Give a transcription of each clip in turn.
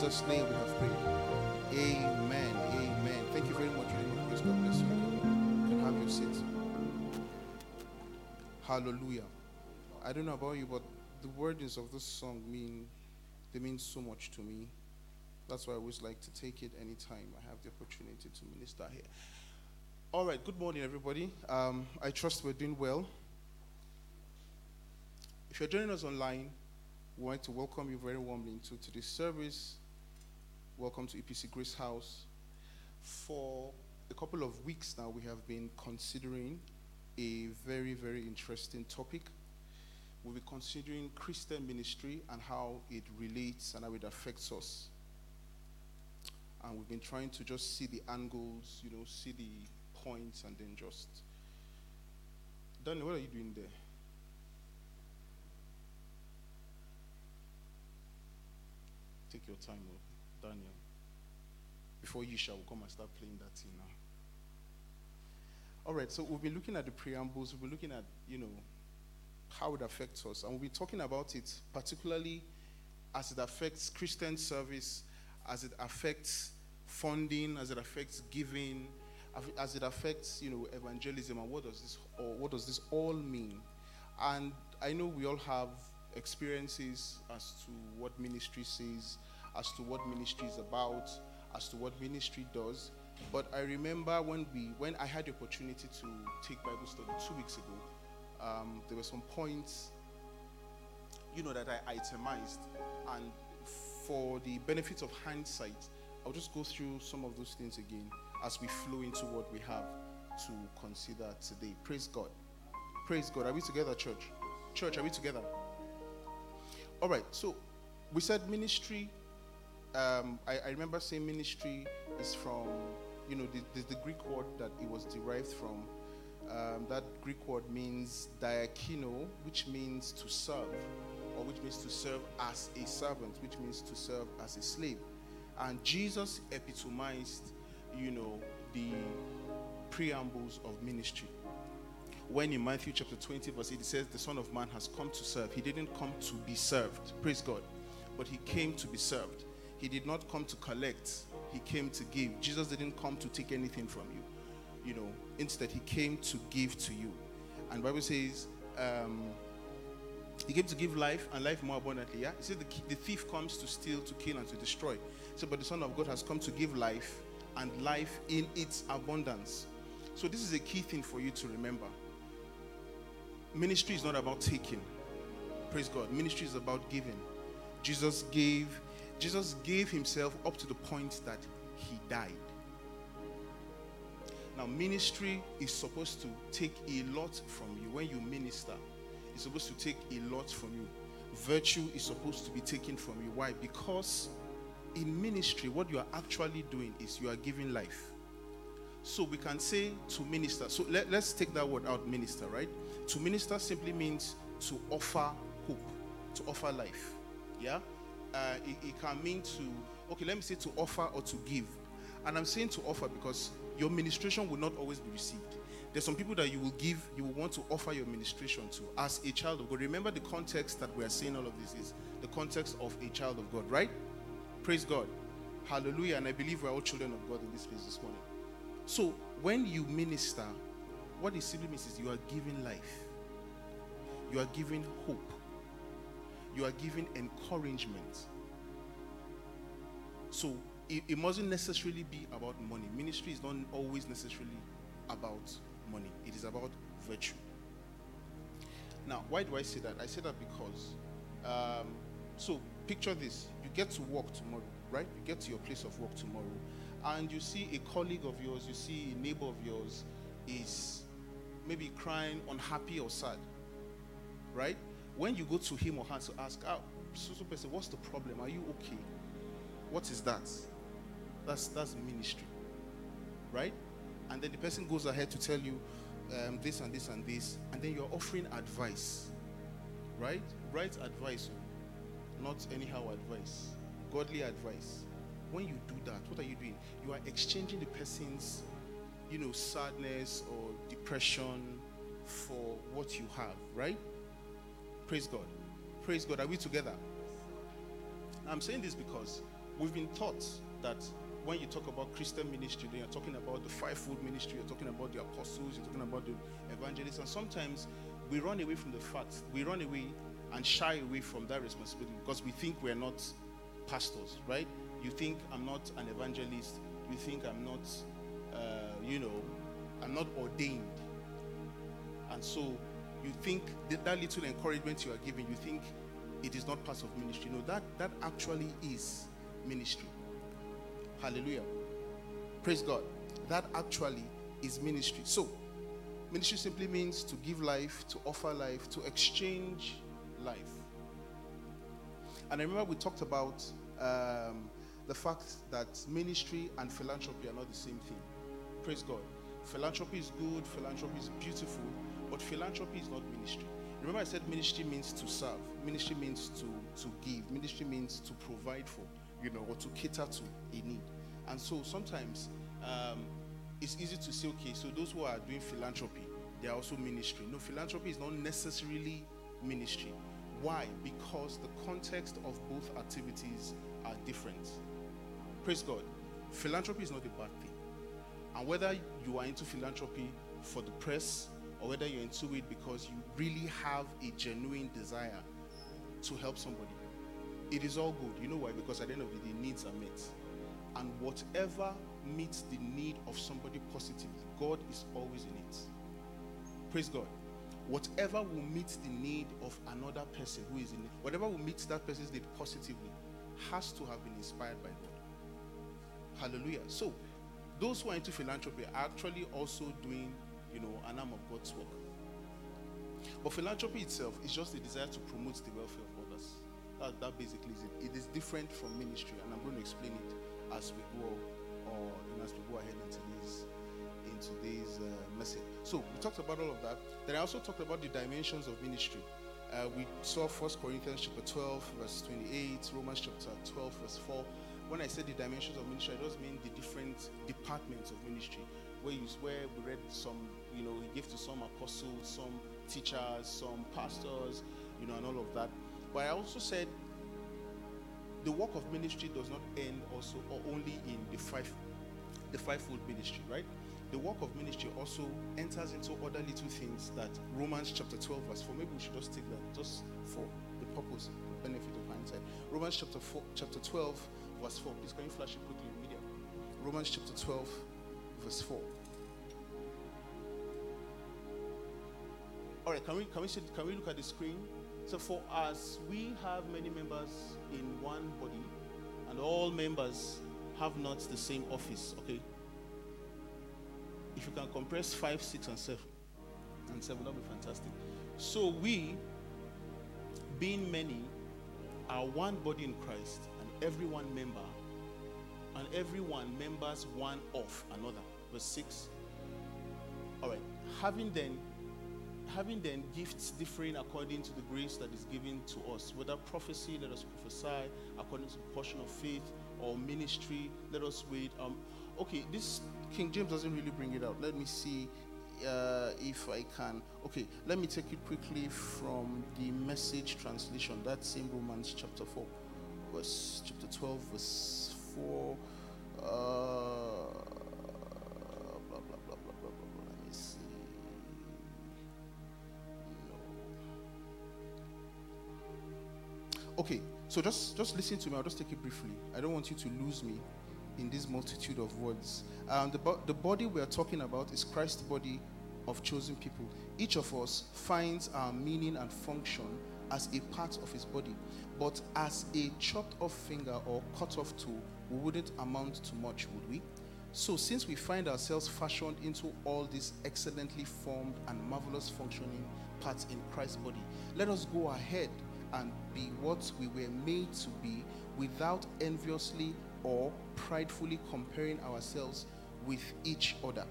Jesus' name we have prayed. Amen. Amen. Thank you very much, Grace. God bless you. You can have your seat. Hallelujah. I don't know about you, but the wordings of this song mean they mean so much to me. That's why I always like to take it anytime I have the opportunity to minister here. All right, good morning, everybody. Um, I trust we're doing well. If you're joining us online, we want to welcome you very warmly to today's service. Welcome to EPC Grace House. For a couple of weeks now, we have been considering a very, very interesting topic. We'll be considering Christian ministry and how it relates and how it affects us. And we've been trying to just see the angles, you know, see the points, and then just. Daniel, what are you doing there? Take your time, oh, Daniel. Before you shall come and start playing that thing now. All right, so we've been looking at the preambles, we've been looking at, you know, how it affects us. And we'll be talking about it particularly as it affects Christian service, as it affects funding, as it affects giving, as it affects, you know, evangelism, and what does this or what does this all mean? And I know we all have experiences as to what ministry says, as to what ministry is about, as to what ministry does. But I remember when we when I had the opportunity to take Bible study two weeks ago, um, there were some points, you know, that I itemized, and for the benefit of hindsight, I'll just go through some of those things again as we flow into what we have to consider today. Praise God. Praise God. Are we together, church? Church, are we together? All right. So we said ministry. Um, I, I, remember saying ministry is from, you know, the, the, the Greek word that it was derived from. Um, that Greek word means diakino, which means to serve, or which means to serve as a servant, which means to serve as a slave. And Jesus epitomized, you know, the preambles of ministry. When in Matthew chapter 20, verse 8, it says, The Son of Man has come to serve. He didn't come to be served, praise God, but he came to be served. He did not come to collect, he came to give. Jesus didn't come to take anything from you. You know, instead, he came to give to you. And Bible says, um, he came to give life and life more abundantly. Yeah, he said the, the thief comes to steal, to kill, and to destroy. So, but the Son of God has come to give life and life in its abundance. So, this is a key thing for you to remember. Ministry is not about taking. Praise God. Ministry is about giving. Jesus gave Jesus gave himself up to the point that he died. Now, ministry is supposed to take a lot from you. When you minister, it's supposed to take a lot from you. Virtue is supposed to be taken from you. Why? Because in ministry, what you are actually doing is you are giving life. So we can say to minister. So let, us take that word out, minister, right? To minister simply means to offer hope, to offer life. Yeah? Uh, it, it, can mean to okay, let me say to offer or to give. And I'm saying to offer because your ministration will not always be received. There's some people that you will give, you will want to offer your ministration to as a child of God. Remember the context that we are saying all of this is the context of a child of God, right? Praise God. Hallelujah. And I believe we're all children of God in this place this morning. So when you minister, what it simply means is you are giving life, you are giving hope, you are giving encouragement. So it, it mustn't necessarily be about money. Ministry is not always necessarily about money, it is about virtue. Now, why do I say that? I say that because, um, so picture this you get to work tomorrow, right? You get to your place of work tomorrow, and you see a colleague of yours, you see a neighbor of yours is maybe crying, unhappy, or sad, right? When you go to him or her to ask, oh, so, so person, what's the problem? Are you okay? What is that? That's that's ministry, right? And then the person goes ahead to tell you um, this and this and this, and then you're offering advice, right? Right advice, not anyhow advice, godly advice. When you do that, what are you doing? You are exchanging the person's, you know, sadness or depression for what you have, right? Praise God. Praise God. Are we together? I'm saying this because we've been taught that when you talk about Christian ministry, then you're talking about the fivefold ministry, you're talking about the apostles, you're talking about the evangelists, and sometimes we run away from the fact, we run away and shy away from that responsibility because we think we're not pastors, right? You think I'm not an evangelist, you think I'm not, uh, you know, I'm not ordained. And so you think that, that little encouragement you are giving, you think it is not part of ministry. No, that, that actually is ministry. Hallelujah. Praise God. That actually is ministry. So, ministry simply means to give life, to offer life, to exchange life. And I remember we talked about um, the fact that ministry and philanthropy are not the same thing. Praise God. Philanthropy is good, philanthropy is beautiful, but philanthropy is not ministry. Remember, I said ministry means to serve, ministry means to, to give, ministry means to provide for you know, or to cater to a need. And so sometimes um, it's easy to say, okay, so those who are doing philanthropy, they are also ministry. No, philanthropy is not necessarily ministry. Why? Because the context of both activities are different. Praise God. Philanthropy is not a bad thing. And whether you are into philanthropy for the press or whether you're into it because you really have a genuine desire to help somebody, it is all good. You know why? Because at the end of the day, needs are met. And whatever meets the need of somebody positively, God is always in it. Praise God. Whatever will meet the need of another person who is in it, whatever will meet that person's need positively, has to have been inspired by God. Hallelujah. So, those who are into philanthropy are actually also doing, you know, an arm of God's work. But philanthropy itself is just a desire to promote the welfare of others. That, that basically is it. It is different from ministry, and I'm going to explain it as we go, or as we go ahead in today's in today's uh, message. So we talked about all of that. Then I also talked about the dimensions of ministry. Uh, we saw First Corinthians chapter 12, verse 28, Romans chapter 12, verse 4. When I said the dimensions of ministry, I just mean the different departments of ministry. Where you where we read some, you know, he gave to some apostles, some teachers, some pastors, you know, and all of that. But I also said the work of ministry does not end also or only in the five the fivefold ministry, right? The work of ministry also enters into other little things that Romans chapter 12, verse 4. Maybe we should just take that just for the purpose, the benefit of hindsight. Romans chapter 4, chapter 12, verse 4. Please can you flash it quickly, in media? Romans chapter 12, verse 4. All right, can we can we can we look at the screen? So for us, we have many members in one body, and all members have not the same office. Okay. If you can compress five, six, and seven, and seven, that'll be fantastic. So we, being many, are one body in Christ, and every one member, and every one members one of another. Verse six. All right. Having then having then gifts differing according to the grace that is given to us, whether prophecy, let us prophesy according to the portion of faith, or ministry. Let us wait. Um, okay, this King James doesn't really bring it out. Let me see uh, if I can. Okay, let me take it quickly from the message translation. That's same Romans chapter 4, verse chapter 12, verse 4. Uh, Okay, so just just listen to me. I'll just take it briefly. I don't want you to lose me in this multitude of words. Um, the, bo- the body we are talking about is Christ's body of chosen people. Each of us finds our meaning and function as a part of his body. But as a chopped off finger or cut off tool, we wouldn't amount to much, would we? So, since we find ourselves fashioned into all these excellently formed and marvelous functioning parts in Christ's body, let us go ahead and be what we were made to be without enviously or pridefully comparing ourselves with each other.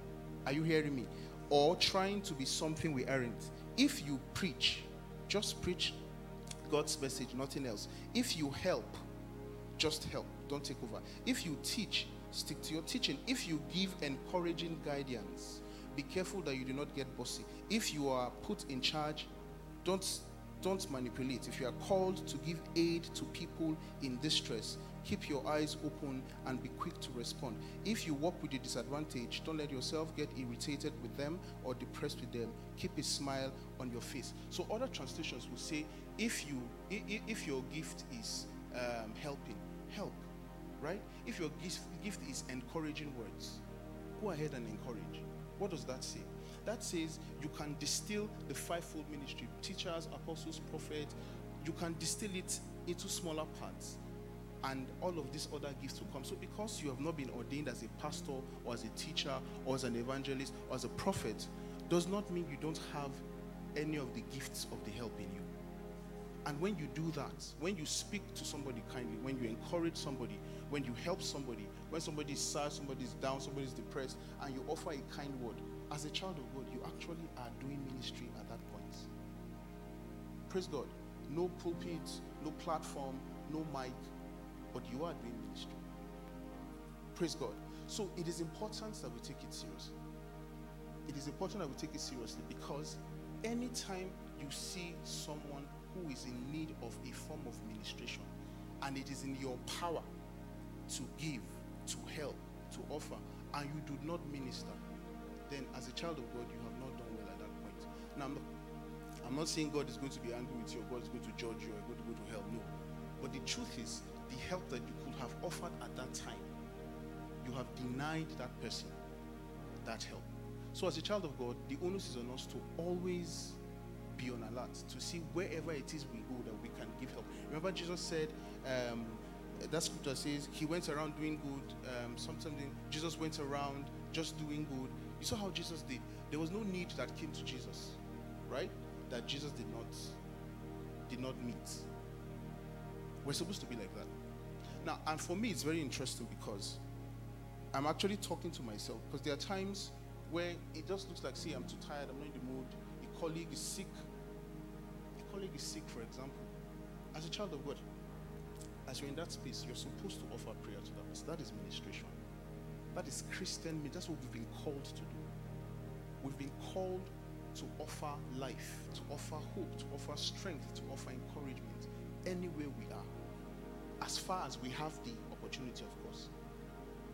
Are you hearing me? Or trying to be something we aren't. If you preach, just preach God's message, nothing else. If you help, just help, don't take over. If you teach, stick to your teaching. If you give encouraging guidance, be careful that you do not get bossy. If you are put in charge, don't don't manipulate. If you are called to give aid to people in distress, keep your eyes open and be quick to respond. If you work with a disadvantage, don't let yourself get irritated with them or depressed with them. Keep a smile on your face. So other translations will say, if you if your gift is um, helping, help, right? If your gift, gift is encouraging words, go ahead and encourage. What does that say? That says you can distill the fivefold ministry teachers, apostles, prophets. You can distill it into smaller parts and all of these other gifts will come. So, because you have not been ordained as a pastor or as a teacher or as an evangelist or as a prophet, does not mean you don't have any of the gifts of the help in you. And when you do that, when you speak to somebody kindly, when you encourage somebody, when you help somebody, when somebody is sad, somebody is down, somebody is depressed, and you offer a kind word, as a child of God, you actually are doing ministry at that point. Praise God. No pulpit, no platform, no mic, but you are doing ministry. Praise God. So it is important that we take it seriously. It is important that we take it seriously because anytime you see someone who is in need of a form of ministration and it is in your power to give, to help, to offer, and you do not minister, then as a child of God, you have not done well at that point. Now, I'm not, I'm not saying God is going to be angry with you, or God is going to judge you, or is going to help. No. But the truth is, the help that you could have offered at that time, you have denied that person that help. So, as a child of God, the onus is on us to always be on alert to see wherever it is we go that we can give help. Remember, Jesus said, um, that scripture says he went around doing good. Um, something Jesus went around just doing good. You saw how Jesus did. There was no need that came to Jesus, right? That Jesus did not did not meet. We're supposed to be like that. Now, and for me, it's very interesting because I'm actually talking to myself because there are times where it just looks like, see, I'm too tired, I'm not in the mood. A colleague is sick. A colleague is sick, for example. As a child of God, as you're in that space, you're supposed to offer prayer to that person. That is ministration. That is Christian. That's what we've been called to do. We've been called to offer life, to offer hope, to offer strength, to offer encouragement anywhere we are. As far as we have the opportunity, of course.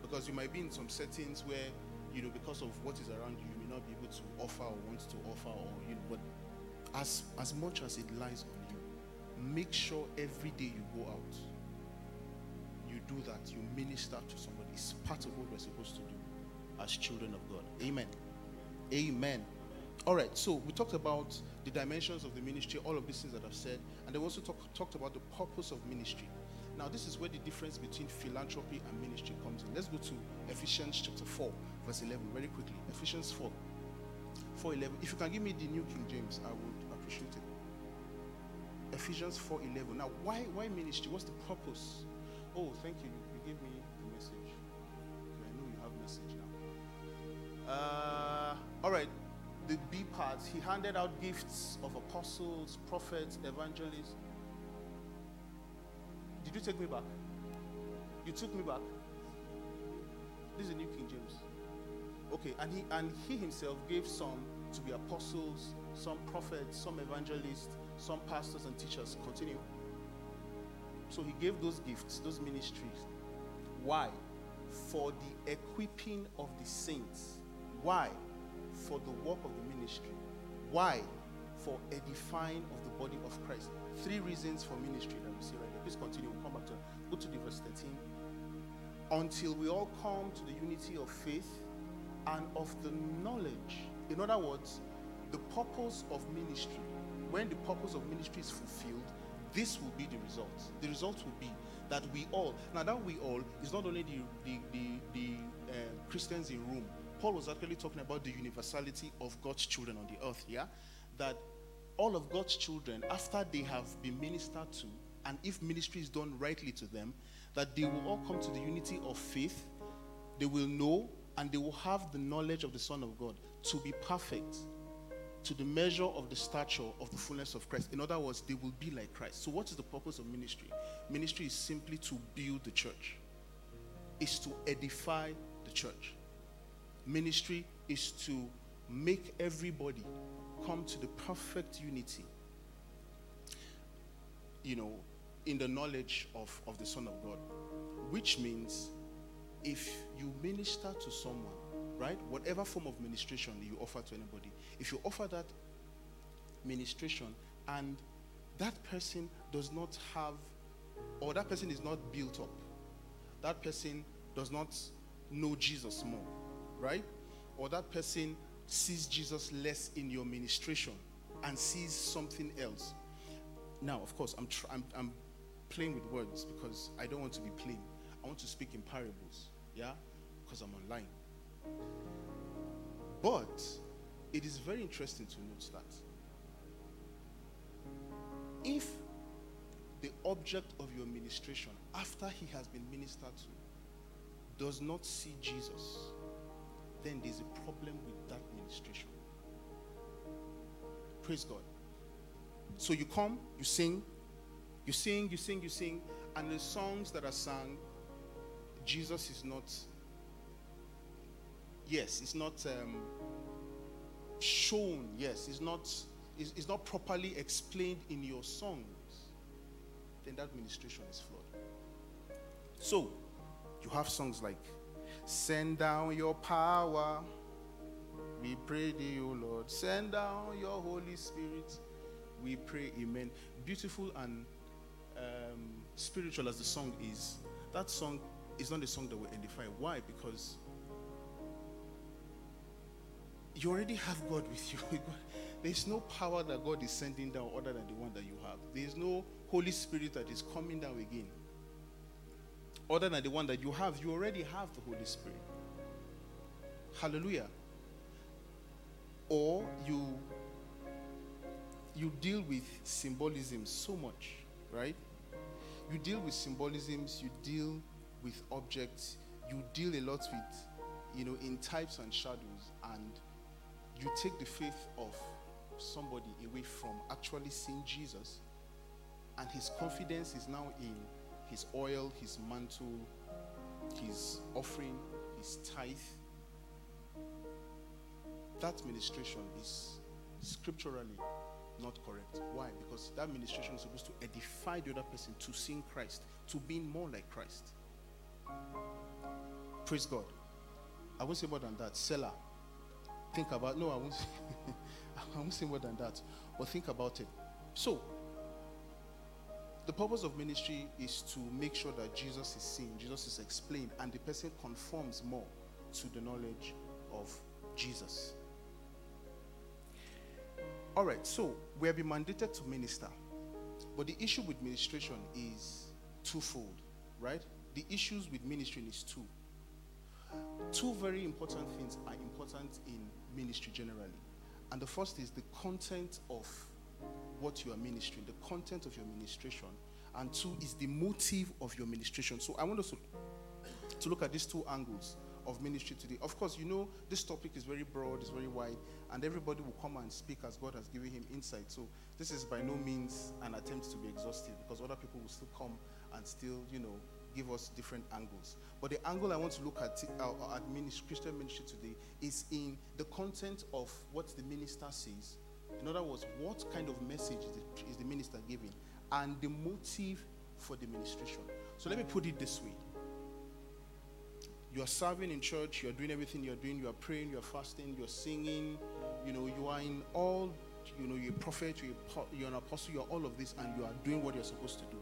Because you might be in some settings where, you know, because of what is around you, you may not be able to offer or want to offer, or, you know, but as, as much as it lies on you, make sure every day you go out, you do that, you minister to somebody. It's part of what we're supposed to do as children of God. Amen. Amen. All right, so we talked about the dimensions of the ministry, all of these things that I've said, and then we also talk, talked about the purpose of ministry. Now, this is where the difference between philanthropy and ministry comes in. Let's go to Ephesians chapter 4, verse 11, very quickly. Ephesians 4, 4 11. If you can give me the New King James, I would appreciate it. Ephesians 4 11. Now, why, why ministry? What's the purpose? Oh, thank you. He handed out gifts of apostles, prophets, evangelists. Did you take me back? You took me back. This is the New King James. Okay, and he and he himself gave some to be apostles, some prophets, some evangelists, some pastors and teachers. Continue. So he gave those gifts, those ministries. Why? For the equipping of the saints. Why? For the work of the ministry. Why? For edifying of the body of Christ. Three reasons for ministry that we see right here. Please continue. We'll come back to go to the verse 13. Until we all come to the unity of faith and of the knowledge. In other words, the purpose of ministry. When the purpose of ministry is fulfilled, this will be the result. The result will be that we all, now that we all is not only the, the, the, the uh, Christians in Rome. Paul was actually talking about the universality of God's children on the earth, yeah? That all of God's children, after they have been ministered to, and if ministry is done rightly to them, that they will all come to the unity of faith, they will know, and they will have the knowledge of the Son of God to be perfect, to the measure of the stature of the fullness of Christ. In other words, they will be like Christ. So, what is the purpose of ministry? Ministry is simply to build the church, it's to edify the church. Ministry is to make everybody come to the perfect unity, you know, in the knowledge of, of the Son of God. Which means if you minister to someone, right, whatever form of ministration you offer to anybody, if you offer that ministration and that person does not have, or that person is not built up, that person does not know Jesus more, right? Or that person sees Jesus less in your ministration and sees something else. Now, of course, I'm, tr- I'm, I'm playing with words because I don't want to be plain. I want to speak in parables, yeah? Because I'm online. But it is very interesting to note that if the object of your ministration, after he has been ministered to, does not see Jesus, then there's a problem with that ministration. Praise God. So you come, you sing, you sing, you sing, you sing, and the songs that are sung, Jesus is not, yes, it's not um, shown, yes, it's not, it's, it's not properly explained in your songs, then that ministration is flawed. So, you have songs like, Send down your power. We pray thee, O Lord. Send down your Holy Spirit. We pray, Amen. Beautiful and um, spiritual as the song is, that song is not a song that will edify. Why? Because you already have God with you. There's no power that God is sending down other than the one that you have. There's no Holy Spirit that is coming down again other than the one that you have. You already have the Holy Spirit. Hallelujah. Or you you deal with symbolism so much, right? You deal with symbolisms, you deal with objects, you deal a lot with, you know, in types and shadows, and you take the faith of somebody away from actually seeing Jesus, and his confidence is now in his oil, his mantle, his offering, his tithe. That ministration is scripturally not correct. Why? Because that ministration is supposed to edify the other person to seeing Christ, to being more like Christ. Praise God. I won't say more than that. Selah, Think about no, I won't I won't say more than that. But think about it. So the purpose of ministry is to make sure that Jesus is seen, Jesus is explained, and the person conforms more to the knowledge of Jesus. All right, so we have been mandated to minister. But the issue with ministration is twofold, right? The issues with ministry is two. Two very important things are important in ministry generally. And the first is the content of what you are ministering, the content of your ministration, and two is the motive of your ministration. So I want us to, to look at these two angles of ministry today. Of course, you know this topic is very broad, it's very wide, and everybody will come and speak as God has given him insight. So this is by no means an attempt to be exhaustive because other people will still come and still, you know, give us different angles. But the angle I want to look at uh, ministry, Christian ministry today is in the content of what the minister says. In other words, what kind of message is the, is the minister giving, and the motive for the ministration. So let me put it this way: you are serving in church, you are doing everything you are doing, you are praying, you are fasting, you are singing, you know, you are in all, you know, you're a prophet, you're, you're an apostle, you're all of this, and you are doing what you're supposed to do.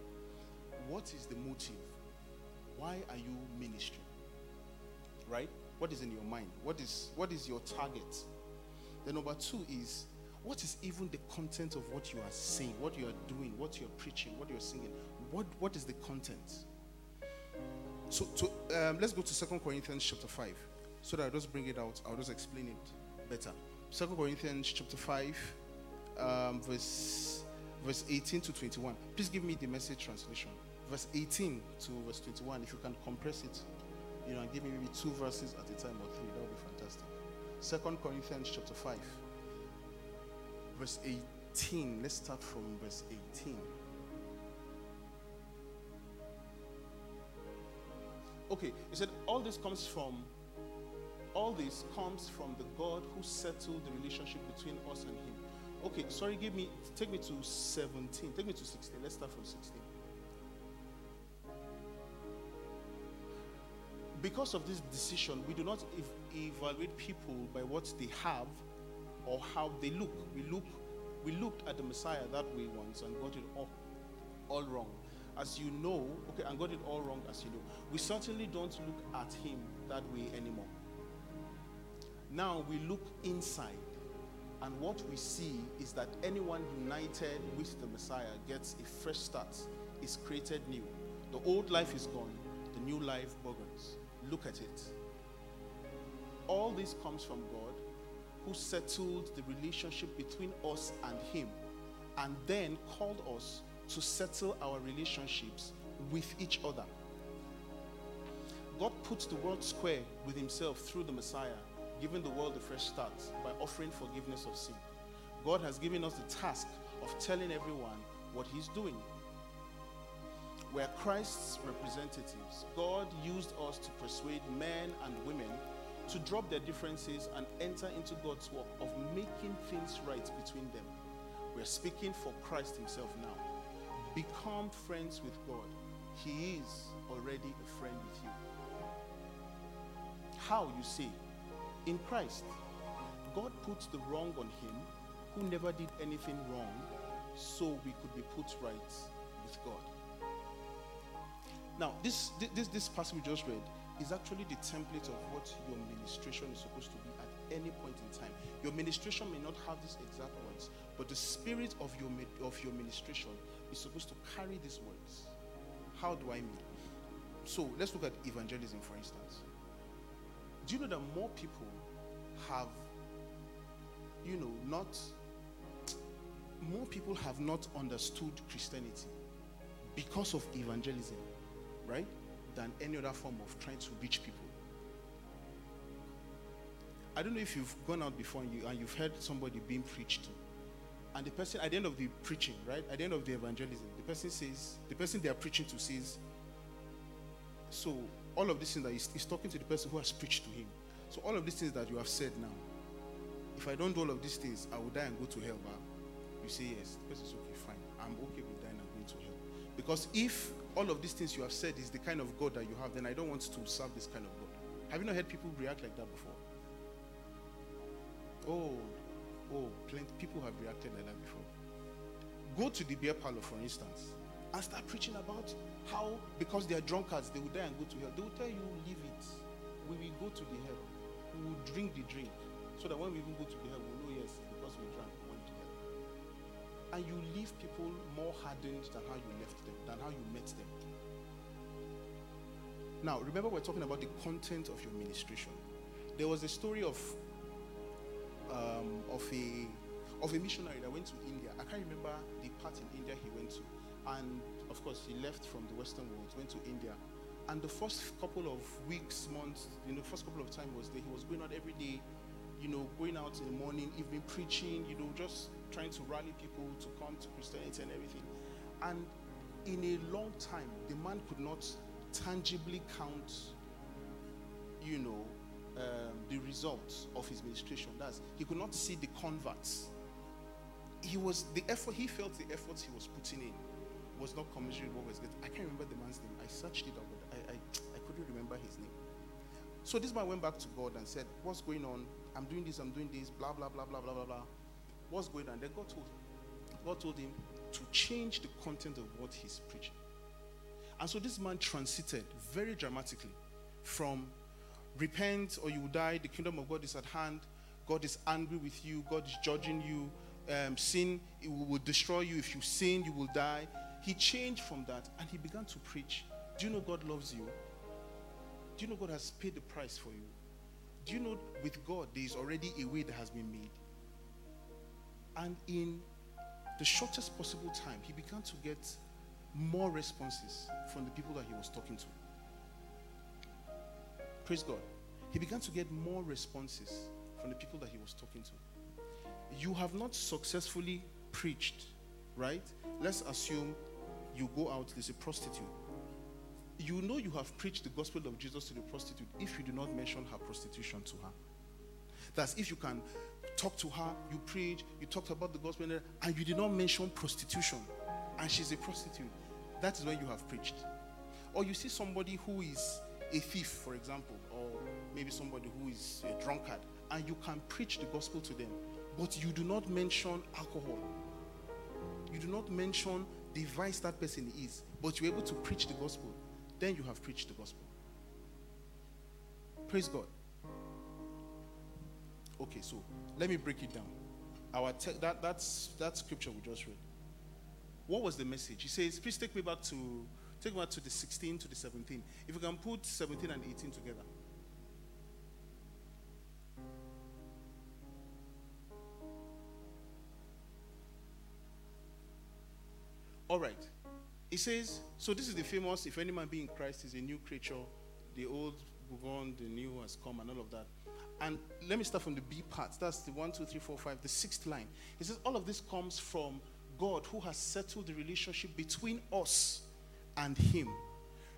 What is the motive? Why are you ministering? Right? What is in your mind? What is what is your target? The number two is what is even the content of what you are saying, what you are doing, what you're preaching, what you're singing? What what is the content? So, to, um, let's go to Second Corinthians chapter 5. So that I'll just bring it out, I'll just explain it better. Second Corinthians chapter 5, um, verse, verse 18 to 21. Please give me the message translation. Verse 18 to verse 21. If you can compress it, you know, and give me maybe two verses at a time or three, that would be fantastic. Second Corinthians chapter 5, verse 18. Let's start from verse 18. Okay, he said all this comes from all this comes from the God who settled the relationship between us and him. Okay, sorry, give me take me to 17. Take me to 16. Let's start from 16. Because of this decision, we do not ev- evaluate people by what they have or how they look. We look we looked at the Messiah that way once and got it all, all wrong as you know, okay, and got it all wrong as you know. We certainly don't look at him that way anymore. Now we look inside, and what we see is that anyone united with the Messiah gets a fresh start, is created new. The old life is gone, the new life begins. Look at it. All this comes from God who settled the relationship between us and Him and then called us to settle our relationships with each other. God puts the world square with Himself through the Messiah, giving the world a fresh start by offering forgiveness of sin. God has given us the task of telling everyone what He's doing. We're Christ's representatives. God used us to persuade men and women to drop their differences and enter into God's work of making things right between them. We're speaking for Christ Himself now. Become friends with God. He is already a friend with you. How, you see? In Christ, God puts the wrong on him who never did anything wrong so we could be put right with God. Now, this, this, this passage we just read is actually the template of what your ministration is supposed to be at any point in time. Your ministration may not have these exact words, but the spirit of your, of your ministration is supposed to carry these words. How do I mean? So let's look at evangelism, for instance. Do you know that more people have, you know, not, more people have not understood Christianity because of evangelism, right? Than any other form of trying to reach people. I don't know if you've gone out before and, you, and you've heard somebody being preached to and the person, at the end of the preaching, right, at the end of the evangelism, the person says, the person they are preaching to says, so all of these things that he's, he's talking to the person who has preached to him. So all of these things that you have said now, if I don't do all of these things, I will die and go to hell. But you say yes. The person says, okay, fine. I'm okay with dying and going to hell. Because if all of these things you have said is the kind of God that you have, then I don't want to serve this kind of God. Have you not heard people react like that before? Oh, Oh, plenty people have reacted like that before. Go to the beer parlor, for instance, and start preaching about how because they are drunkards, they will die and go to hell. They will tell you, leave it. We will go to the hell. We will drink the drink. So that when we even go to the hell, we'll know, yes, And you leave people more hardened than how you left them, than how you met them. Now, remember, we're talking about the content of your ministration. There was a story of um, of a of a missionary that went to India. I can't remember the part in India he went to, and of course he left from the Western world, went to India, and the first couple of weeks, months, you know, first couple of time was there. He was going out every day, you know, going out in the morning, evening, preaching, you know, just trying to rally people to come to Christianity and everything. And in a long time, the man could not tangibly count, you know, um, the results of his ministration. That's he could not see the converts. He was the effort he felt the efforts he was putting in was not commensurate with what was getting. I can't remember the man's name. I searched it up, but I, I, I couldn't remember his name. So this man went back to God and said, What's going on? I'm doing this, I'm doing this, blah, blah, blah, blah, blah, blah, blah. What's going on? Then God told, God told him to change the content of what he's preaching. And so this man transited very dramatically from repent or you will die, the kingdom of God is at hand, God is angry with you, God is judging you, um, sin it will destroy you. If you sin, you will die. He changed from that and he began to preach. Do you know God loves you? Do you know God has paid the price for you? Do you know with God there is already a way that has been made? And in the shortest possible time, he began to get more responses from the people that he was talking to. Praise God. He began to get more responses from the people that he was talking to. You have not successfully preached, right? Let's assume you go out, there's a prostitute. You know you have preached the gospel of Jesus to the prostitute if you do not mention her prostitution to her. That's if you can talk to her, you preach, you talked about the gospel, and you did not mention prostitution, and she's a prostitute. That is when you have preached. Or you see somebody who is a thief, for example, or maybe somebody who is a drunkard, and you can preach the gospel to them, but you do not mention alcohol. You do not mention the vice that person is, but you're able to preach the gospel. Then you have preached the gospel. Praise God. Okay, so let me break it down. Our te- that that's that scripture we just read. What was the message? He says, please take me back to take me back to the 16 to the 17. If you can put 17 and 18 together. All right. He says, so this is the famous, if any man be in Christ is a new creature, the old gone, the new has come, and all of that. And let me start from the B part. That's the one, two, three, four, five, the sixth line. He says, all of this comes from God who has settled the relationship between us and Him.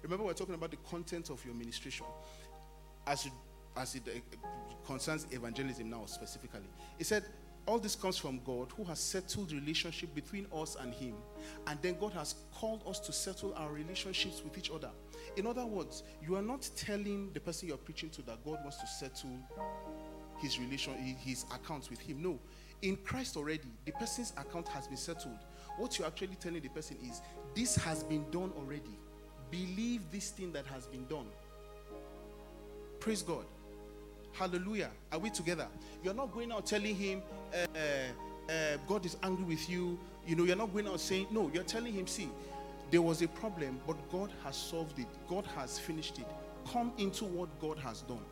Remember, we're talking about the content of your ministration as it, as it uh, concerns evangelism now specifically. He said, all this comes from God who has settled the relationship between us and Him. And then God has called us to settle our relationships with each other. In other words, you are not telling the person you're preaching to that God wants to settle his relation, his account with Him. No. In Christ already, the person's account has been settled. What you're actually telling the person is, this has been done already. Believe this thing that has been done. Praise God. Hallelujah. Are we together? You're not going out telling him, uh, uh, God is angry with you. You know, you're not going out saying, no, you're telling him, see, there was a problem, but God has solved it. God has finished it. Come into what God has done.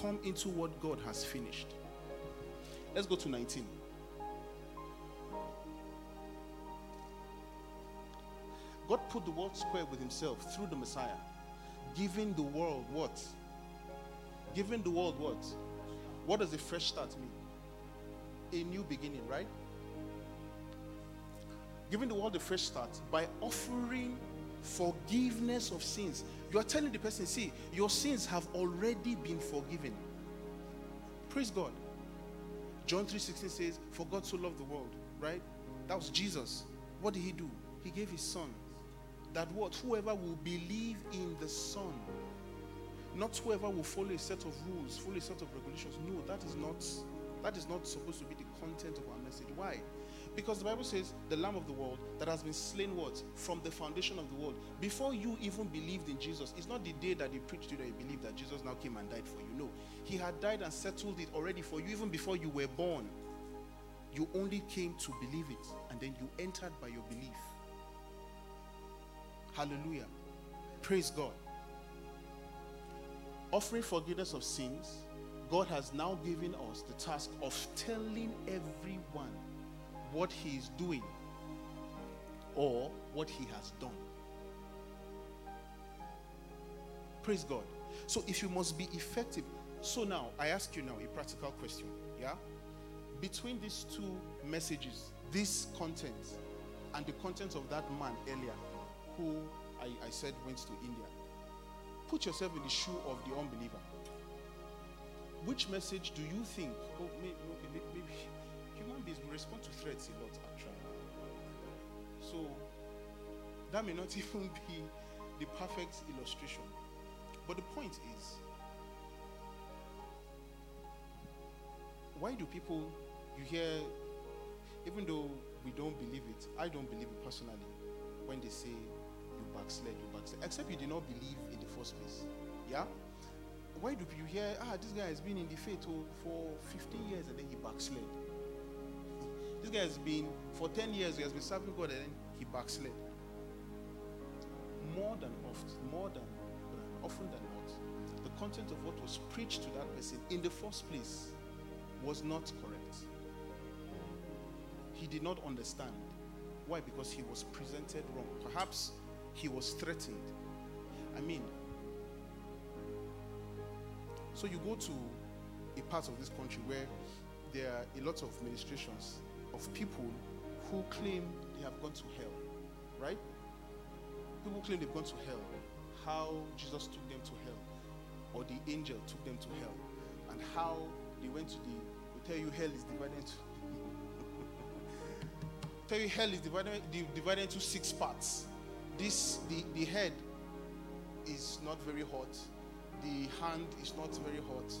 Come into what God has finished. Let's go to 19. God put the world square with himself through the Messiah, giving the world what? Giving the world what? What does a fresh start mean? A new beginning, right? Giving the world a fresh start by offering forgiveness of sins. You are telling the person, see, your sins have already been forgiven. Praise God. John 3:16 says, For God so loved the world, right? That was Jesus. What did he do? He gave his son. That what? Whoever will believe in the Son not whoever will follow a set of rules, follow a set of regulations. No, that is not that is not supposed to be the content of our message. Why? Because the Bible says the Lamb of the world that has been slain what? From the foundation of the world. Before you even believed in Jesus, it's not the day that he preached to you that you believed that Jesus now came and died for you. No. He had died and settled it already for you even before you were born. You only came to believe it, and then you entered by your belief. Hallelujah. Praise God offering forgiveness of sins, God has now given us the task of telling everyone what He is doing or what He has done. Praise God. So, if you must be effective, so now I ask you now a practical question. Yeah? Between these two messages, this content and the content of that man earlier who I, I said went to India, Put yourself in the shoe of the unbeliever. Which message do you think? Oh, maybe, maybe, maybe human beings will respond to threats a lot, actually. So that may not even be the perfect illustration. But the point is, why do people, you hear, even though we don't believe it, I don't believe it personally, when they say backslid, you except you did not believe in the first place. Yeah? Why do you hear, ah, this guy has been in the faith oh, for 15 years and then he backslid? This guy has been, for 10 years, he has been serving God and then he backslid. More than often, more than often than not, the content of what was preached to that person in the first place was not correct. He did not understand. Why? Because he was presented wrong. Perhaps he was threatened. I mean, so you go to a part of this country where there are a lot of ministrations of people who claim they have gone to hell, right? People claim they've gone to hell. How Jesus took them to hell, or the angel took them to hell, and how they went to the. They tell you hell is divided into. tell you hell is divided, divided into six parts. This the, the head is not very hot. The hand is not very hot.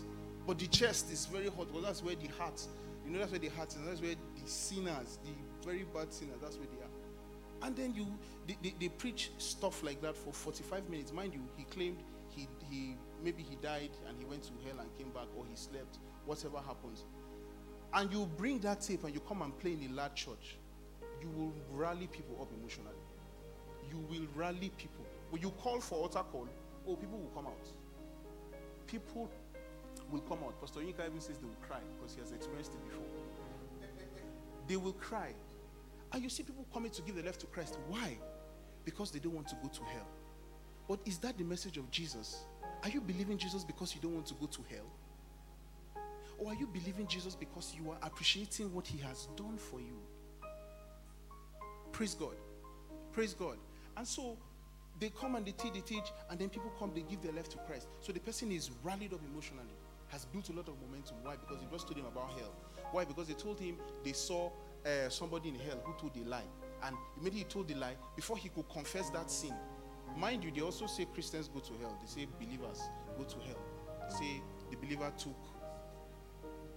But the chest is very hot because that's where the heart, you know, that's where the heart is. That's where the sinners, the very bad sinners, that's where they are. And then you, they, they, they, preach stuff like that for 45 minutes. Mind you, he claimed he, he, maybe he died and he went to hell and came back, or he slept, whatever happens. And you bring that tape and you come and play in a large church, you will rally people up emotionally. You will rally people. When you call for altar call, oh, people will come out. People will come out. Pastor Yinka even says they will cry because he has experienced it before. They will cry. And you see people coming to give their life to Christ. Why? Because they don't want to go to hell. But is that the message of Jesus? Are you believing Jesus because you don't want to go to hell? Or are you believing Jesus because you are appreciating what he has done for you? Praise God. Praise God. And so they come and they teach, they teach, and then people come, they give their life to Christ. So the person is rallied up emotionally, has built a lot of momentum. Why? Because they just told him about hell. Why? Because they told him they saw uh, somebody in hell who told a lie. And immediately he told the lie before he could confess that sin. Mind you, they also say Christians go to hell. They say believers go to hell. They say the believer took.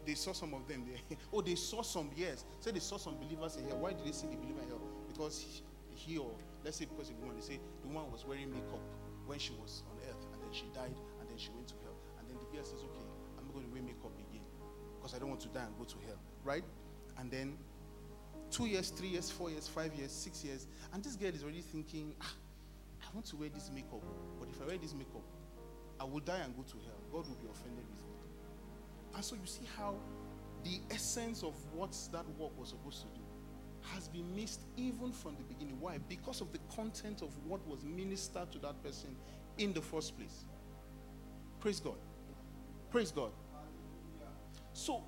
They saw some of them. Oh, they saw some, yes. Say they saw some believers in hell. Why did they say the believer in hell? Because he, he or, let's say because of the woman, they say the woman was wearing makeup when she was on earth and then she died and then she went to hell. And then the girl says, okay, I'm not going to wear makeup again because I don't want to die and go to hell. Right? And then two years, three years, four years, five years, six years. And this girl is already thinking, ah, I want to wear this makeup. But if I wear this makeup, I will die and go to hell. God will be offended with me. And so you see how the essence of what that work was supposed to do has been missed even from the beginning. Why? Because of the content of what was ministered to that person in the first place. Praise God. Praise God. So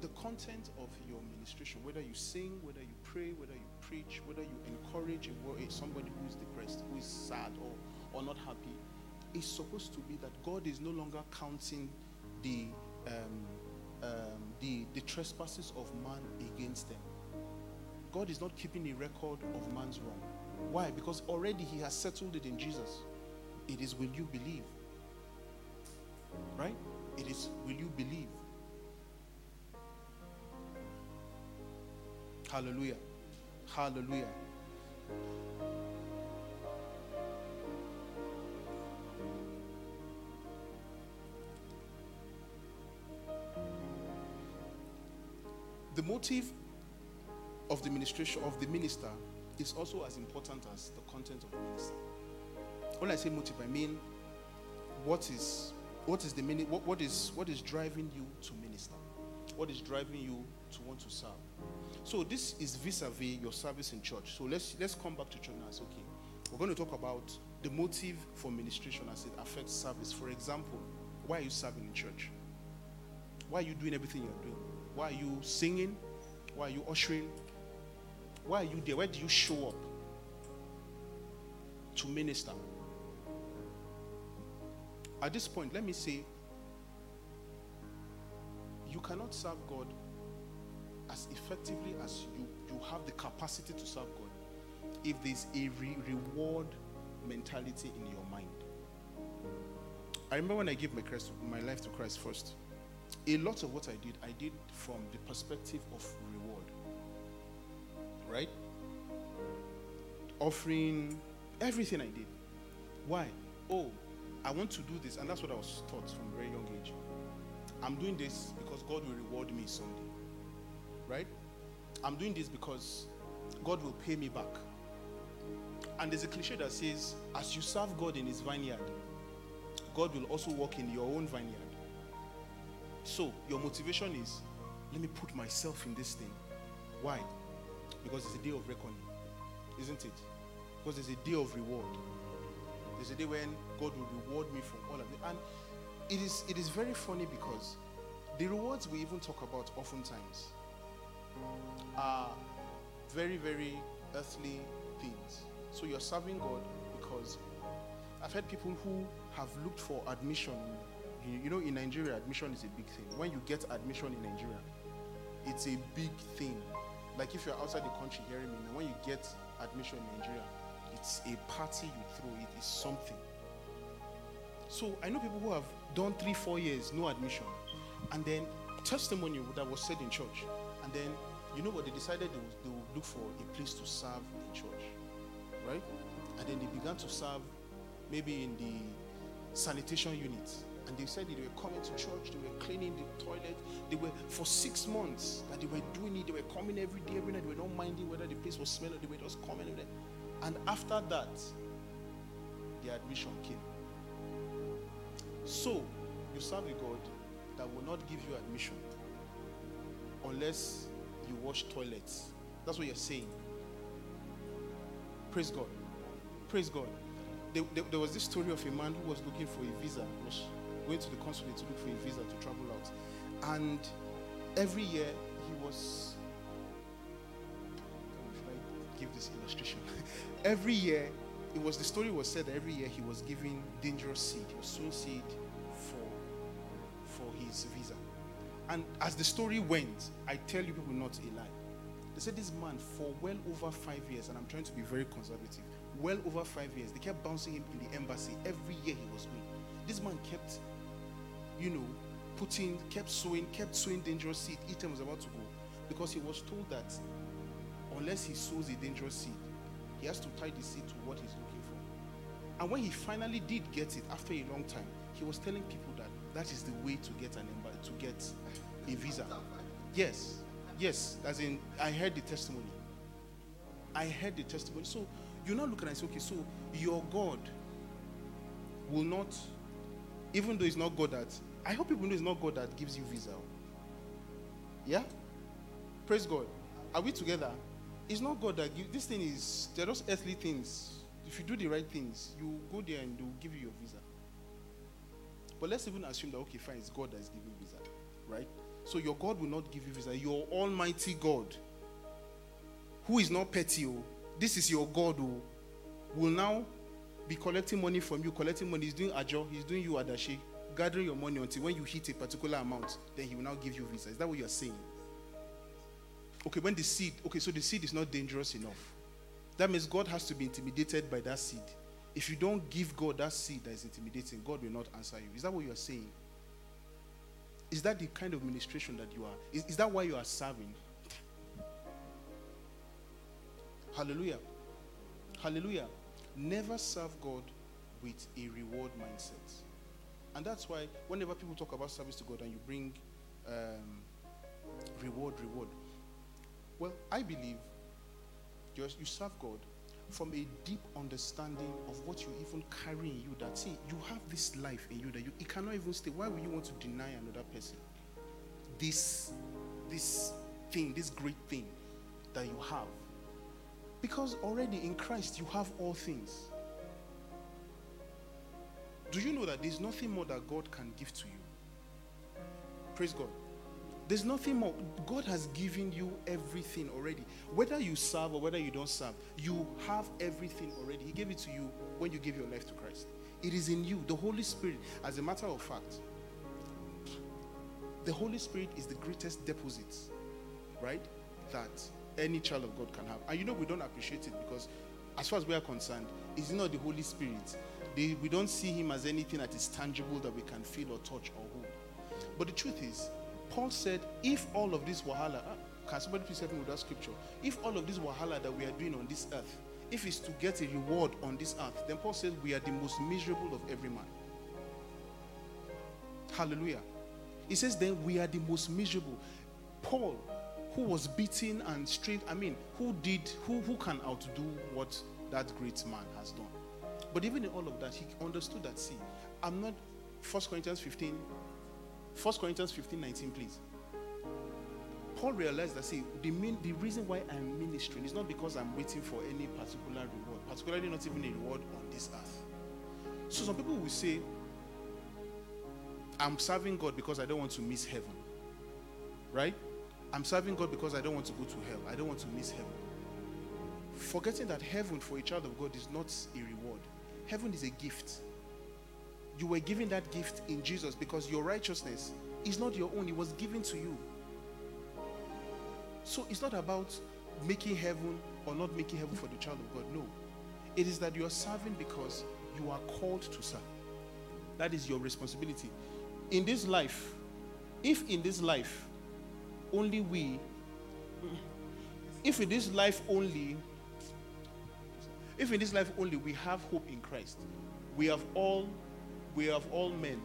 the content of your ministration, whether you sing, whether you pray, whether you preach, whether you encourage somebody who is depressed, who is sad or, or not happy, is supposed to be that God is no longer counting the, um, um, the, the trespasses of man against them. God is not keeping a record of man's wrong. Why? Because already he has settled it in Jesus. It is will you believe? Right? It is will you believe? Hallelujah. Hallelujah. The motive of the ministration of the minister is also as important as the content of the minister. When I say motive, I mean what is what is the mini, what, what is what is driving you to minister? What is driving you to want to serve? So this is vis-a-vis your service in church. So let's let's come back to church now. Okay. We're going to talk about the motive for ministration as it affects service. For example, why are you serving in church? Why are you doing everything you're doing? Why are you singing? Why are you ushering? Why are you there? Where do you show up to minister? at this point, let me say, you cannot serve God as effectively as you, you have the capacity to serve God if there's a re- reward mentality in your mind. I remember when I gave my, Christ, my life to Christ first, a lot of what I did, I did from the perspective of reward. Right? Offering everything I did. Why? Oh, I want to do this, and that's what I was taught from a very young age. I'm doing this because God will reward me someday. Right? I'm doing this because God will pay me back. And there's a cliche that says, as you serve God in his vineyard, God will also work in your own vineyard. So, your motivation is, let me put myself in this thing. Why? Because it's a day of reckoning, isn't it? Because it's a day of reward. There's a day when God will reward me for all of it. And it is, it is very funny because the rewards we even talk about oftentimes are very, very earthly things. So you're serving God because I've had people who have looked for admission. You, you know, in Nigeria, admission is a big thing. When you get admission in Nigeria, it's a big thing. Like if you're outside the country hearing me, when you get admission in Nigeria, it's a party you throw. It is something. So I know people who have done three, four years, no admission, and then testimony that was said in church, and then you know what they decided they would, they would look for a place to serve in church, right? And then they began to serve maybe in the sanitation unit. And they said they were coming to church, they were cleaning the toilet. They were for six months that they were doing it. They were coming every day, every night. They were not minding whether the place was smelling. They were just coming. And after that, the admission came. So you serve a God that will not give you admission unless you wash toilets. That's what you're saying. Praise God. Praise God. There, there, there, was this story of a man who was looking for a visa, was going to the consulate to look for a visa to travel out. And every year he was. Give this illustration? every year, it was the story was said that every year he was giving dangerous seed. He was sowing seed for, for his visa. And as the story went, I tell you people not a lie. They said this man for well over five years, and I'm trying to be very conservative, well over five years, they kept bouncing him in the embassy every year he was going. This man kept, you know, putting, kept sowing, kept sowing dangerous seed he was about to go. Because he was told that unless he sows a dangerous seed, he has to tie the seed to what he's looking for. And when he finally did get it after a long time, he was telling people that that is the way to get an to get a visa. Yes, yes. As in, I heard the testimony. I heard the testimony. So you're not looking at it, okay, so your God will not, even though it's not God that, I hope people know it's not God that gives you visa. Yeah? Praise God. Are we together? It's not God that gives, this thing is, they're just earthly things. If you do the right things, you go there and they'll give you your visa. But let's even assume that, okay, fine, it's God that is giving visa, right? So your God will not give you visa. Your almighty God, who is not petty, oh, this is your God who will now be collecting money from you, collecting money. He's doing ajo, he's doing you adashi, gathering your money until when you hit a particular amount, then he will now give you visa. Is that what you're saying? Okay, when the seed, okay, so the seed is not dangerous enough. That means God has to be intimidated by that seed. If you don't give God that seed that is intimidating, God will not answer you. Is that what you are saying? Is that the kind of ministration that you are? Is, is that why you are serving? Hallelujah. Hallelujah. Never serve God with a reward mindset. And that's why whenever people talk about service to God and you bring um, reward, reward, well, I believe you serve God from a deep understanding of what you even carry in you that see you have this life in you that you it cannot even stay. Why would you want to deny another person this this thing this great thing that you have? Because already in christ you have all things do you know that there's nothing more that god can give to you praise god there's nothing more. God has given you everything already. Whether you serve or whether you don't serve, you have everything already. He gave it to you when you gave your life to Christ. It is in you. The Holy Spirit, as a matter of fact, the Holy Spirit is the greatest deposit, right? That any child of God can have. And you know, we don't appreciate it because, as far as we are concerned, it's not the Holy Spirit. They, we don't see him as anything that is tangible that we can feel or touch or hold. But the truth is, Paul said, if all of this wahala, ah, can somebody please help me with that scripture? If all of this wahala that we are doing on this earth, if it's to get a reward on this earth, then Paul says we are the most miserable of every man. Hallelujah. He says then we are the most miserable. Paul, who was beaten and stripped, I mean, who did, who, who can outdo what that great man has done? But even in all of that, he understood that, see, I'm not, 1 Corinthians 15, 1 Corinthians 15, 19, please. Paul realized that, see, the, main, the reason why I'm ministering is not because I'm waiting for any particular reward, particularly not even a reward on this earth. So some people will say, I'm serving God because I don't want to miss heaven. Right? I'm serving God because I don't want to go to hell. I don't want to miss heaven. Forgetting that heaven for a child of God is not a reward, heaven is a gift. You were given that gift in Jesus because your righteousness is not your own, it was given to you. So it's not about making heaven or not making heaven for the child of God. No. It is that you are serving because you are called to serve. That is your responsibility. In this life, if in this life only we, if in this life only, if in this life only we have hope in Christ, we have all, we have all men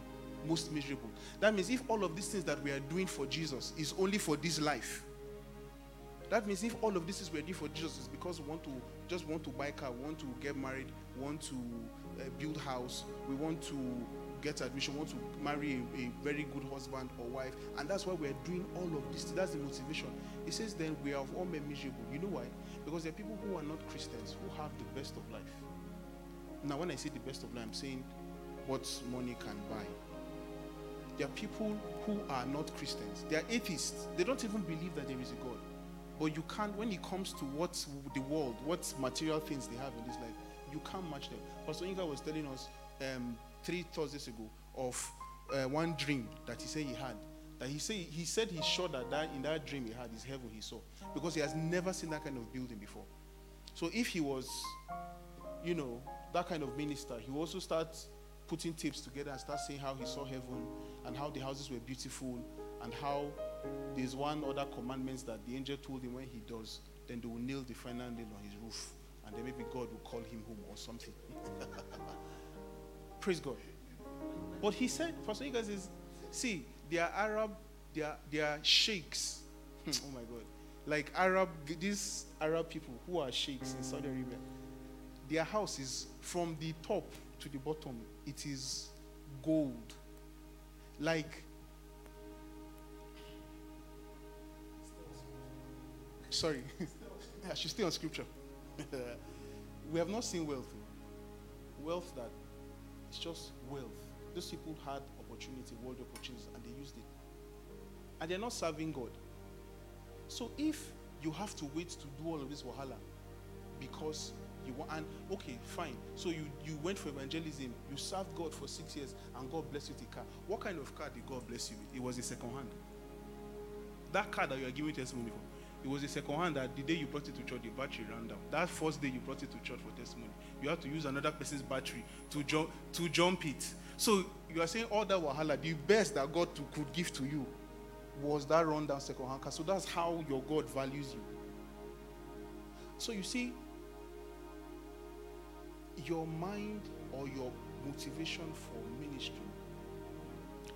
most miserable. That means if all of these things that we are doing for Jesus is only for this life, that means if all of this is we are doing for Jesus is because we want to just want to buy car, want to get married, want to uh, build house, we want to get admission, want to marry a, a, very good husband or wife, and that's why we're doing all of this. That's the motivation. It says then we are all men miserable. You know why? Because there are people who are not Christians who have the best of life. Now, when I say the best of life, I'm saying what money can buy. There are people who are not Christians. They are atheists. They don't even believe that there is a God. But you can't, when it comes to what the world, what material things they have in this life, you can't match them. Pastor Yinka was telling us um, three Thursdays ago of uh, one dream that he said he had. That he said he said he's sure that, that in that dream he had is heaven he saw because he has never seen that kind of building before. So if he was, you know, that kind of minister, he also start putting tapes together and start saying how he saw heaven and how the houses were beautiful and how there's one other commandments that the angel told him when he does, then they will nail the final nail on his roof and then maybe God will call him home or something. Praise God. But he said, Pastor guys is, see, they are Arab, they are, they are sheikhs. Hmm, oh my God. Like Arab, these Arab people who are sheikhs in Saudi Arabia, their house is from the top to the bottom, it is gold. Like, sorry, should stay on scripture. we have not seen wealth. Wealth that it's just wealth. Those people had opportunity, world opportunities, and they used it. And they're not serving God. So if you have to wait to do all of this wahala because you want, and okay, fine. So you, you went for evangelism, you served God for six years, and God bless you with a car. What kind of car did God bless you with? It was a second hand. That car that you are giving testimony for, it was a second hand that the day you brought it to church, the battery ran down. That first day you brought it to church for testimony, you had to use another person's battery to jump to jump it. So you are saying all that wahala, the best that God to, could give to you was that run down second hand car. So that's how your God values you. So you see, your mind or your motivation for ministry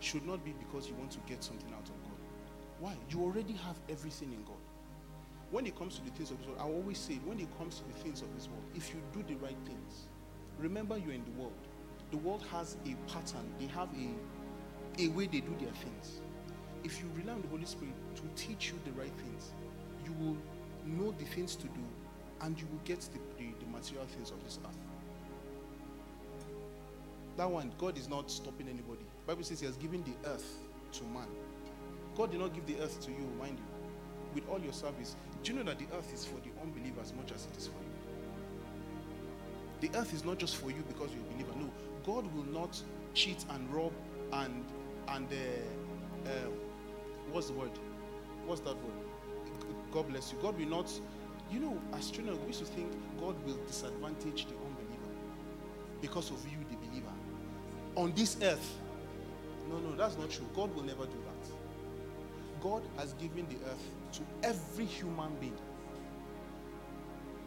should not be because you want to get something out of God. Why? You already have everything in God when it comes to the things of this world, I always say, when it comes to the things of this world, if you do the right things, remember you're in the world. The world has a pattern, they have a, a way they do their things. If you rely on the Holy Spirit to teach you the right things, you will know the things to do and you will get the, the, the material things of this earth. That one, God is not stopping anybody. Bible says He has given the earth to man. God did not give the earth to you, mind you with all your service, do you know that the earth is for the unbeliever as much as it is for you? The earth is not just for you because you're a believer. No, God will not cheat and rob and and uh, uh, what's the word? What's that word? God bless you. God will not, you know, as children, we used to think God will disadvantage the unbeliever because of you, the believer. On this earth, no, no, that's not true. God will never do that. God has given the earth to every human being.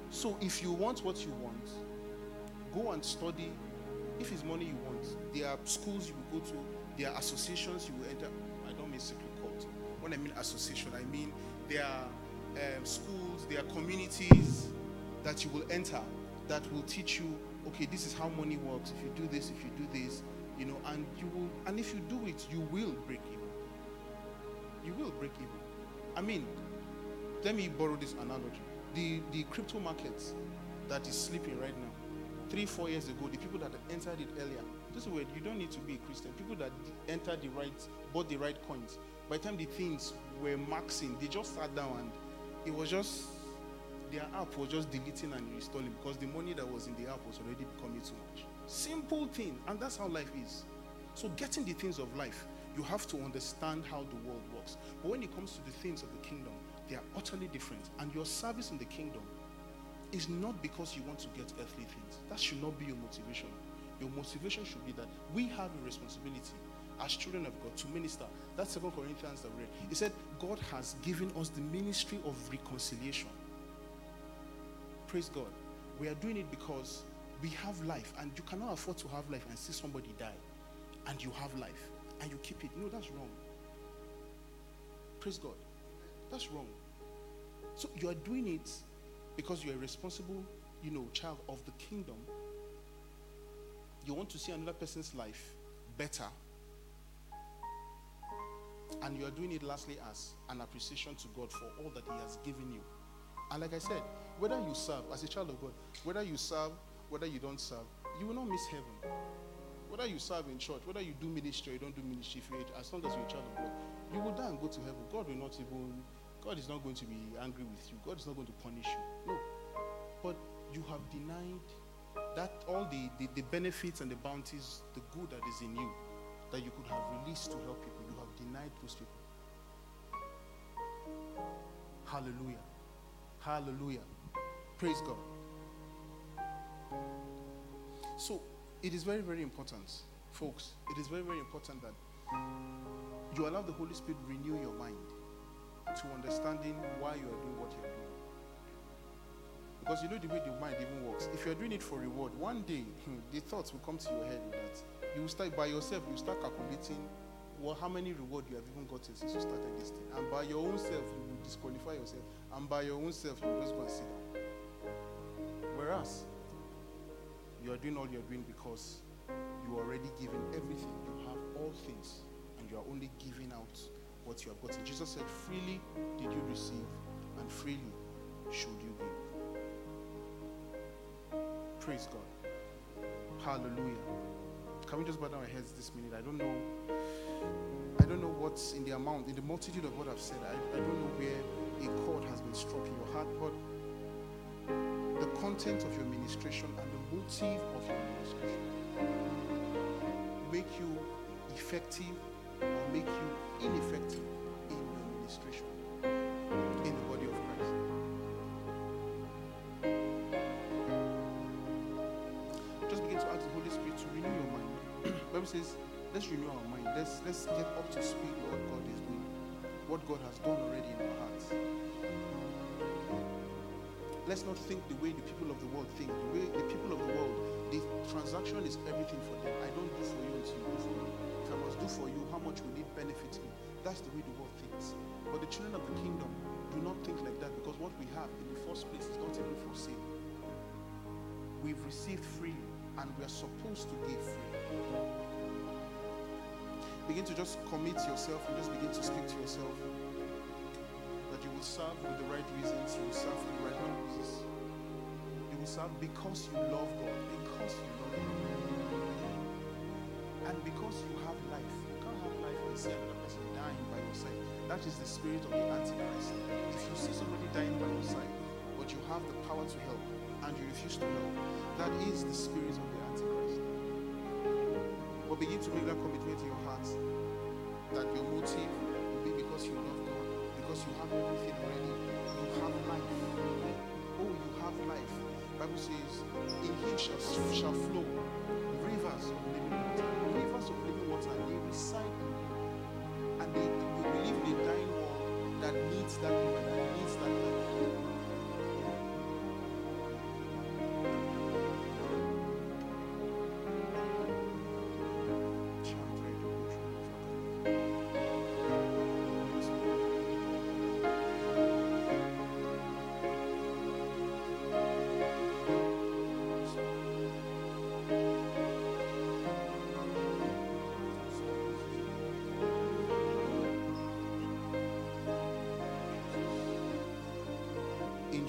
So if you want what you want, go and study. If it's money you want, there are schools you will go to, there are associations you will enter. I don't mean secret cult. When I mean association, I mean there are um, schools, there are communities that you will enter that will teach you, okay, this is how money works. If you do this, if you do this, you know, and you will, and if you do it, you will break will break even. I mean, let me borrow this analogy. The the crypto markets that is sleeping right now, three, four years ago, the people that entered it earlier, this is where you don't need to be a Christian. People that entered the right, bought the right coins. By the time the things were maxing, they just sat down and it was just their app was just deleting and reinstalling because the money that was in the app was already becoming too much. Simple thing, and that's how life is. So, getting the things of life, you have to understand how the world works. But when it comes to the things of the kingdom, they are utterly different. And your service in the kingdom is not because you want to get earthly things. That should not be your motivation. Your motivation should be that we have a responsibility as children of God to minister. That's Second Corinthians that we read. He said, God has given us the ministry of reconciliation. Praise God. We are doing it because we have life, and you cannot afford to have life and see somebody die, and you have life, and you keep it. No, that's wrong. Praise God. That's wrong. So you are doing it because you are a responsible, you know, child of the kingdom. You want to see another person's life better. And you are doing it lastly as an appreciation to God for all that He has given you. And like I said, whether you serve as a child of God, whether you serve, whether you don't serve, you will not miss heaven. Whether you serve in church, whether you do ministry or you don't do ministry, if you as long as you're a child of God, you will die and go to heaven. God will not even, God is not going to be angry with you. God is not going to punish you. No. But you have denied that all the, the, the benefits and the bounties, the good that is in you, that you could have released to help people, you have denied those people. Hallelujah. Hallelujah. Praise God. So it is very, very important, folks. It is very, very important that you allow the Holy Spirit renew your mind to understanding why you are doing what you are doing. Because you know the way the mind even works. If you are doing it for reward, one day hmm, the thoughts will come to your head that you will start by yourself, you start calculating well, how many reward you have even gotten since you started this thing. And by your own self, you will disqualify yourself. And by your own self, you will just go and sit down. Whereas, you are doing all you're doing because you are already given everything. You have all things. And you are only giving out what you have gotten. Jesus said, freely did you receive, and freely should you give. Praise God. Hallelujah. Can we just bow down our heads this minute? I don't know. I don't know what's in the amount, in the multitude of what I've said. I, I don't know where a chord has been struck in your heart, but content of your ministration and the motive of your ministration make you effective or make you ineffective in your ministration in the body of Christ. Just begin to ask the Holy Spirit to renew your mind. Bible says, let's renew our mind. Let's let's get up to speed what God is doing, what God has done already in our hearts. Let's not think the way the people of the world think. The way the people of the world, the transaction is everything for them. I don't do for you until you do for me. If I must do for you, how much will it benefit me? That's the way the world thinks. But the children of the kingdom do not think like that because what we have in the first place is not even for sale. We've received freely and we are supposed to give freely. Begin to just commit yourself and just begin to speak to yourself because you love God, because you love God. And because you have life. You can't have life and see another person dying by your side. That is the spirit of the Antichrist. If you see somebody dying by your side, but you have the power to help and you refuse to help, that is the spirit of the Antichrist. But begin to make that commitment in your heart that your motive will be because you love God, because you have everything already. You have life. Bible says, in him shall, shall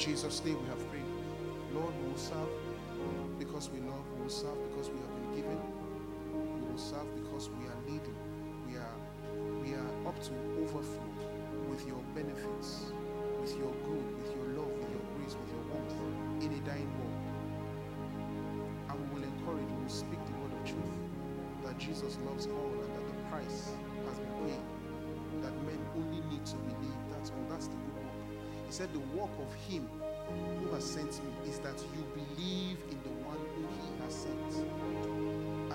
Jesus' name we have prayed. Lord, we will serve because we love. We will serve because we have been given. We will serve because we are leading. We are we are up to overflow with your benefits, with your good, with your love, with your grace, with your warmth in a dying world. And we will encourage, we will speak the word of truth that Jesus loves all He said, The work of him who has sent me is that you believe in the one who he has sent.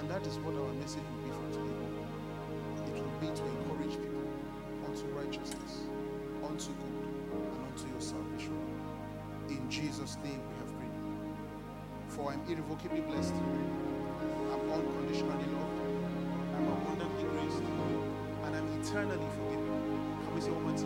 And that is what our message will be for today. It will be to encourage people unto righteousness, unto good, and unto your salvation. In Jesus' name we have prayed. For I'm irrevocably blessed. I'm unconditionally loved. I'm abundantly graced. And I'm eternally forgiven. Can we say one more time?